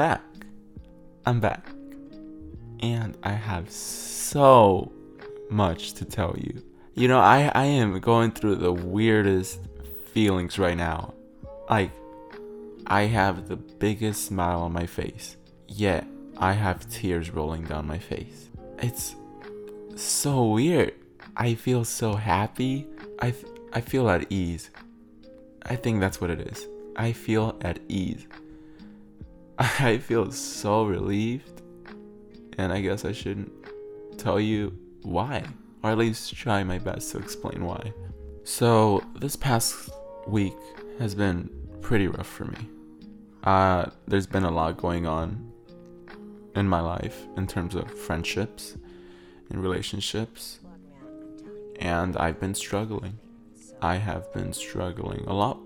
back. I'm back. And I have so much to tell you. You know, I, I am going through the weirdest feelings right now. Like, I have the biggest smile on my face, yet I have tears rolling down my face. It's so weird. I feel so happy. I, I feel at ease. I think that's what it is. I feel at ease. I feel so relieved. And I guess I shouldn't tell you why, or at least try my best to explain why. So, this past week has been pretty rough for me. Uh, there's been a lot going on in my life in terms of friendships and relationships, and I've been struggling. I have been struggling a lot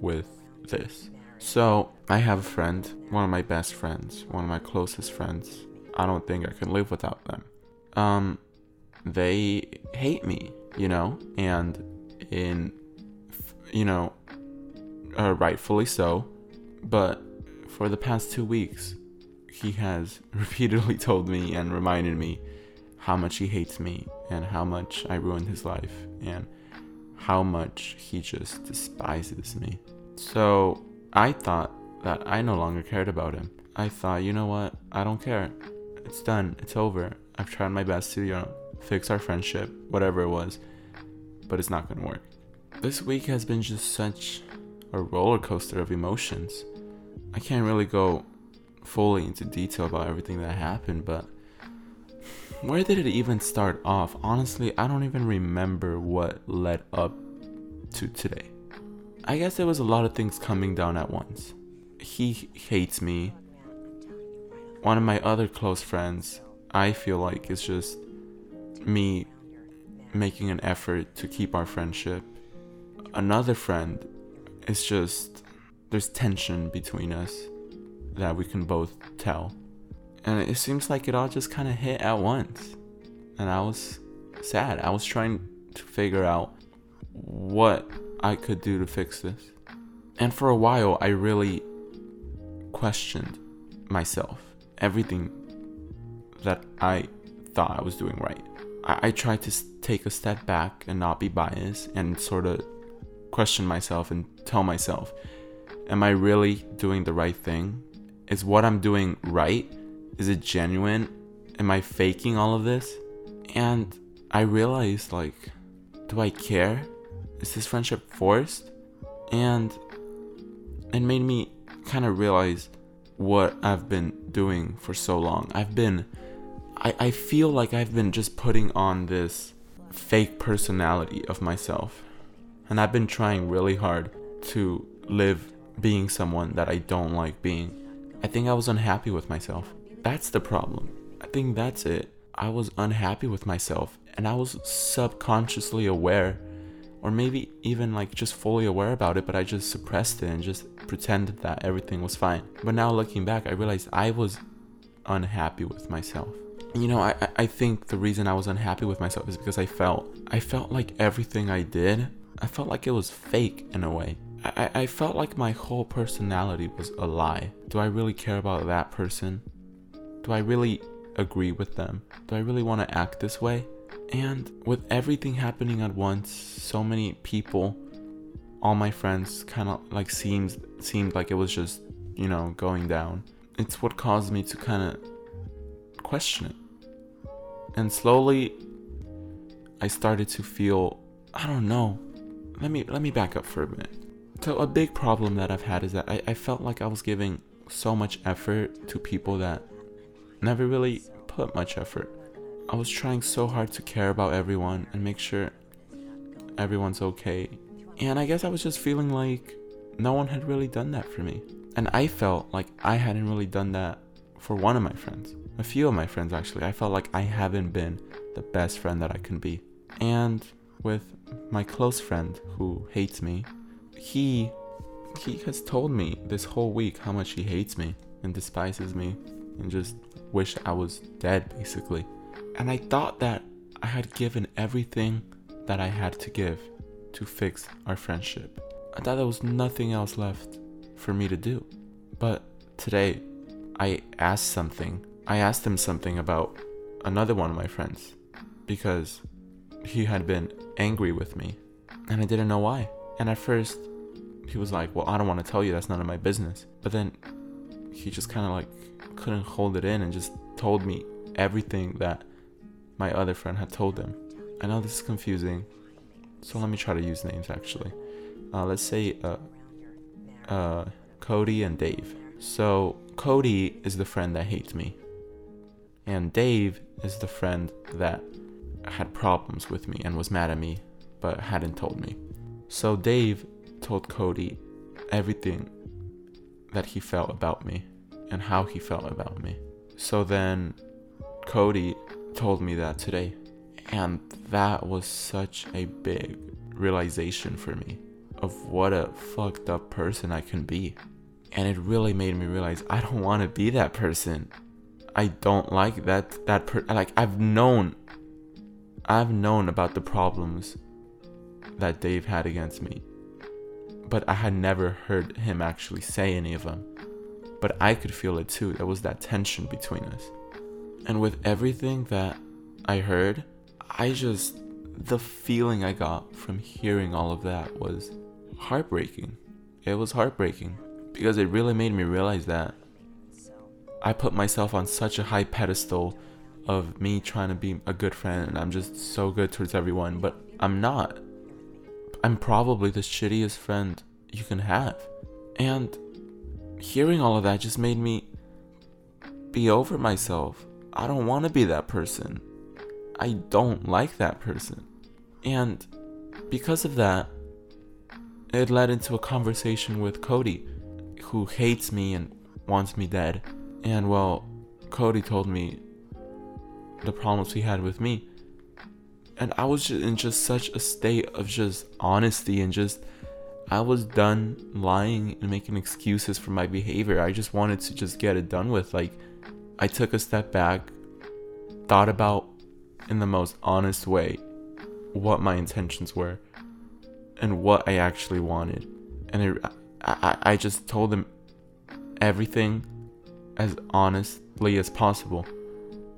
with this. So, I have a friend, one of my best friends, one of my closest friends. I don't think I can live without them. Um, they hate me, you know, and in, you know, uh, rightfully so. But for the past two weeks, he has repeatedly told me and reminded me how much he hates me and how much I ruined his life and how much he just despises me. So I thought that I no longer cared about him. I thought, you know what? I don't care. It's done. It's over. I've tried my best to, you know, fix our friendship, whatever it was, but it's not to work. This week has been just such a roller coaster of emotions. I can't really go fully into detail about everything that happened, but where did it even start off? Honestly, I don't even remember what led up to today. I guess there was a lot of things coming down at once. He hates me. One of my other close friends, I feel like it's just me making an effort to keep our friendship. Another friend it's just there's tension between us that we can both tell. And it seems like it all just kind of hit at once. And I was sad. I was trying to figure out what I could do to fix this. And for a while, I really questioned myself, everything that I thought I was doing right. I, I tried to take a step back and not be biased and sort of question myself and tell myself, am I really doing the right thing? Is what I'm doing right? Is it genuine? Am I faking all of this? And I realized, like, do I care? Is this friendship forced? And it made me kind of realize what I've been doing for so long. I've been, I, I feel like I've been just putting on this fake personality of myself and I've been trying really hard to live being someone that I don't like being. I think I was unhappy with myself. That's the problem. I think that's it. I was unhappy with myself and I was subconsciously aware or maybe even like just fully aware about it, but I just suppressed it and just pretended that everything was fine. But now looking back, I realized I was unhappy with myself. You know, I, I think the reason I was unhappy with myself is because I felt I felt like everything I did I felt like it was fake in a way. I, I felt like my whole personality was a lie. Do I really care about that person? Do I really agree with them? Do I really want to act this way? And with everything happening at once, so many people, all my friends kind of like seems seemed like it was just, you know, going down. It's what caused me to kind of question it. And slowly I started to feel I don't know, let me let me back up for a minute. So a big problem that I've had is that I, I felt like I was giving so much effort to people that never really put much effort. I was trying so hard to care about everyone and make sure everyone's okay. And I guess I was just feeling like no one had really done that for me. And I felt like I hadn't really done that for one of my friends. A few of my friends actually. I felt like I haven't been the best friend that I can be. And with my close friend who hates me. He he has told me this whole week how much he hates me and despises me and just wish I was dead basically. And I thought that I had given everything that I had to give to fix our friendship. I thought there was nothing else left for me to do. But today I asked something. I asked him something about another one of my friends because he had been angry with me and I didn't know why. And at first, he was like, Well, I don't want to tell you, that's none of my business. But then he just kind of like couldn't hold it in and just told me everything that my other friend had told them. I know this is confusing, so let me try to use names actually. Uh, let's say uh, uh, Cody and Dave. So Cody is the friend that hates me, and Dave is the friend that had problems with me and was mad at me, but hadn't told me. So Dave told Cody everything that he felt about me and how he felt about me. So then Cody told me that today. And that was such a big realization for me of what a fucked up person I can be. And it really made me realize I don't want to be that person. I don't like that that per- like I've known I've known about the problems that Dave had against me. But I had never heard him actually say any of them. But I could feel it too. There was that tension between us. And with everything that I heard, I just, the feeling I got from hearing all of that was heartbreaking. It was heartbreaking because it really made me realize that I put myself on such a high pedestal of me trying to be a good friend and I'm just so good towards everyone, but I'm not. I'm probably the shittiest friend you can have. And hearing all of that just made me be over myself. I don't want to be that person. I don't like that person. And because of that, it led into a conversation with Cody, who hates me and wants me dead. And well, Cody told me the problems he had with me. And I was just in just such a state of just honesty and just I was done lying and making excuses for my behavior. I just wanted to just get it done with. Like I took a step back, thought about in the most honest way what my intentions were and what I actually wanted. And it, I, I just told him everything as honestly as possible.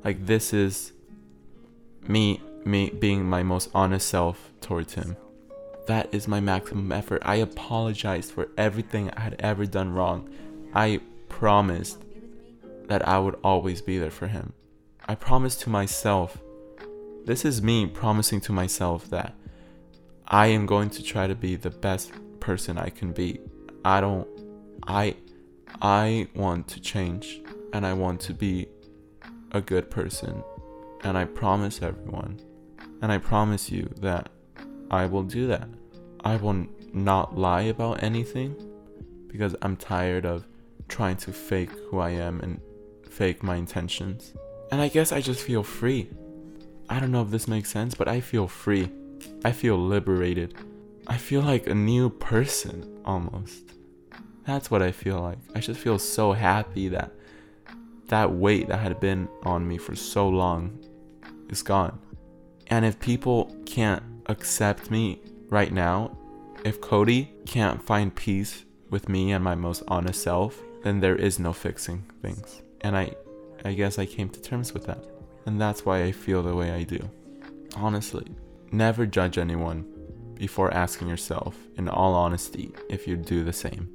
Like this is me me being my most honest self towards him. That is my maximum effort. I apologized for everything I had ever done wrong. I promised that I would always be there for him. I promised to myself this is me promising to myself that I am going to try to be the best person I can be. I don't I I want to change and I want to be a good person and I promise everyone and I promise you that I will do that. I will not lie about anything because I'm tired of trying to fake who I am and fake my intentions. And I guess I just feel free. I don't know if this makes sense, but I feel free. I feel liberated. I feel like a new person almost. That's what I feel like. I just feel so happy that that weight that had been on me for so long is gone. And if people can't accept me right now, if Cody can't find peace with me and my most honest self, then there is no fixing things. And I I guess I came to terms with that. And that's why I feel the way I do. Honestly, never judge anyone before asking yourself, in all honesty, if you'd do the same.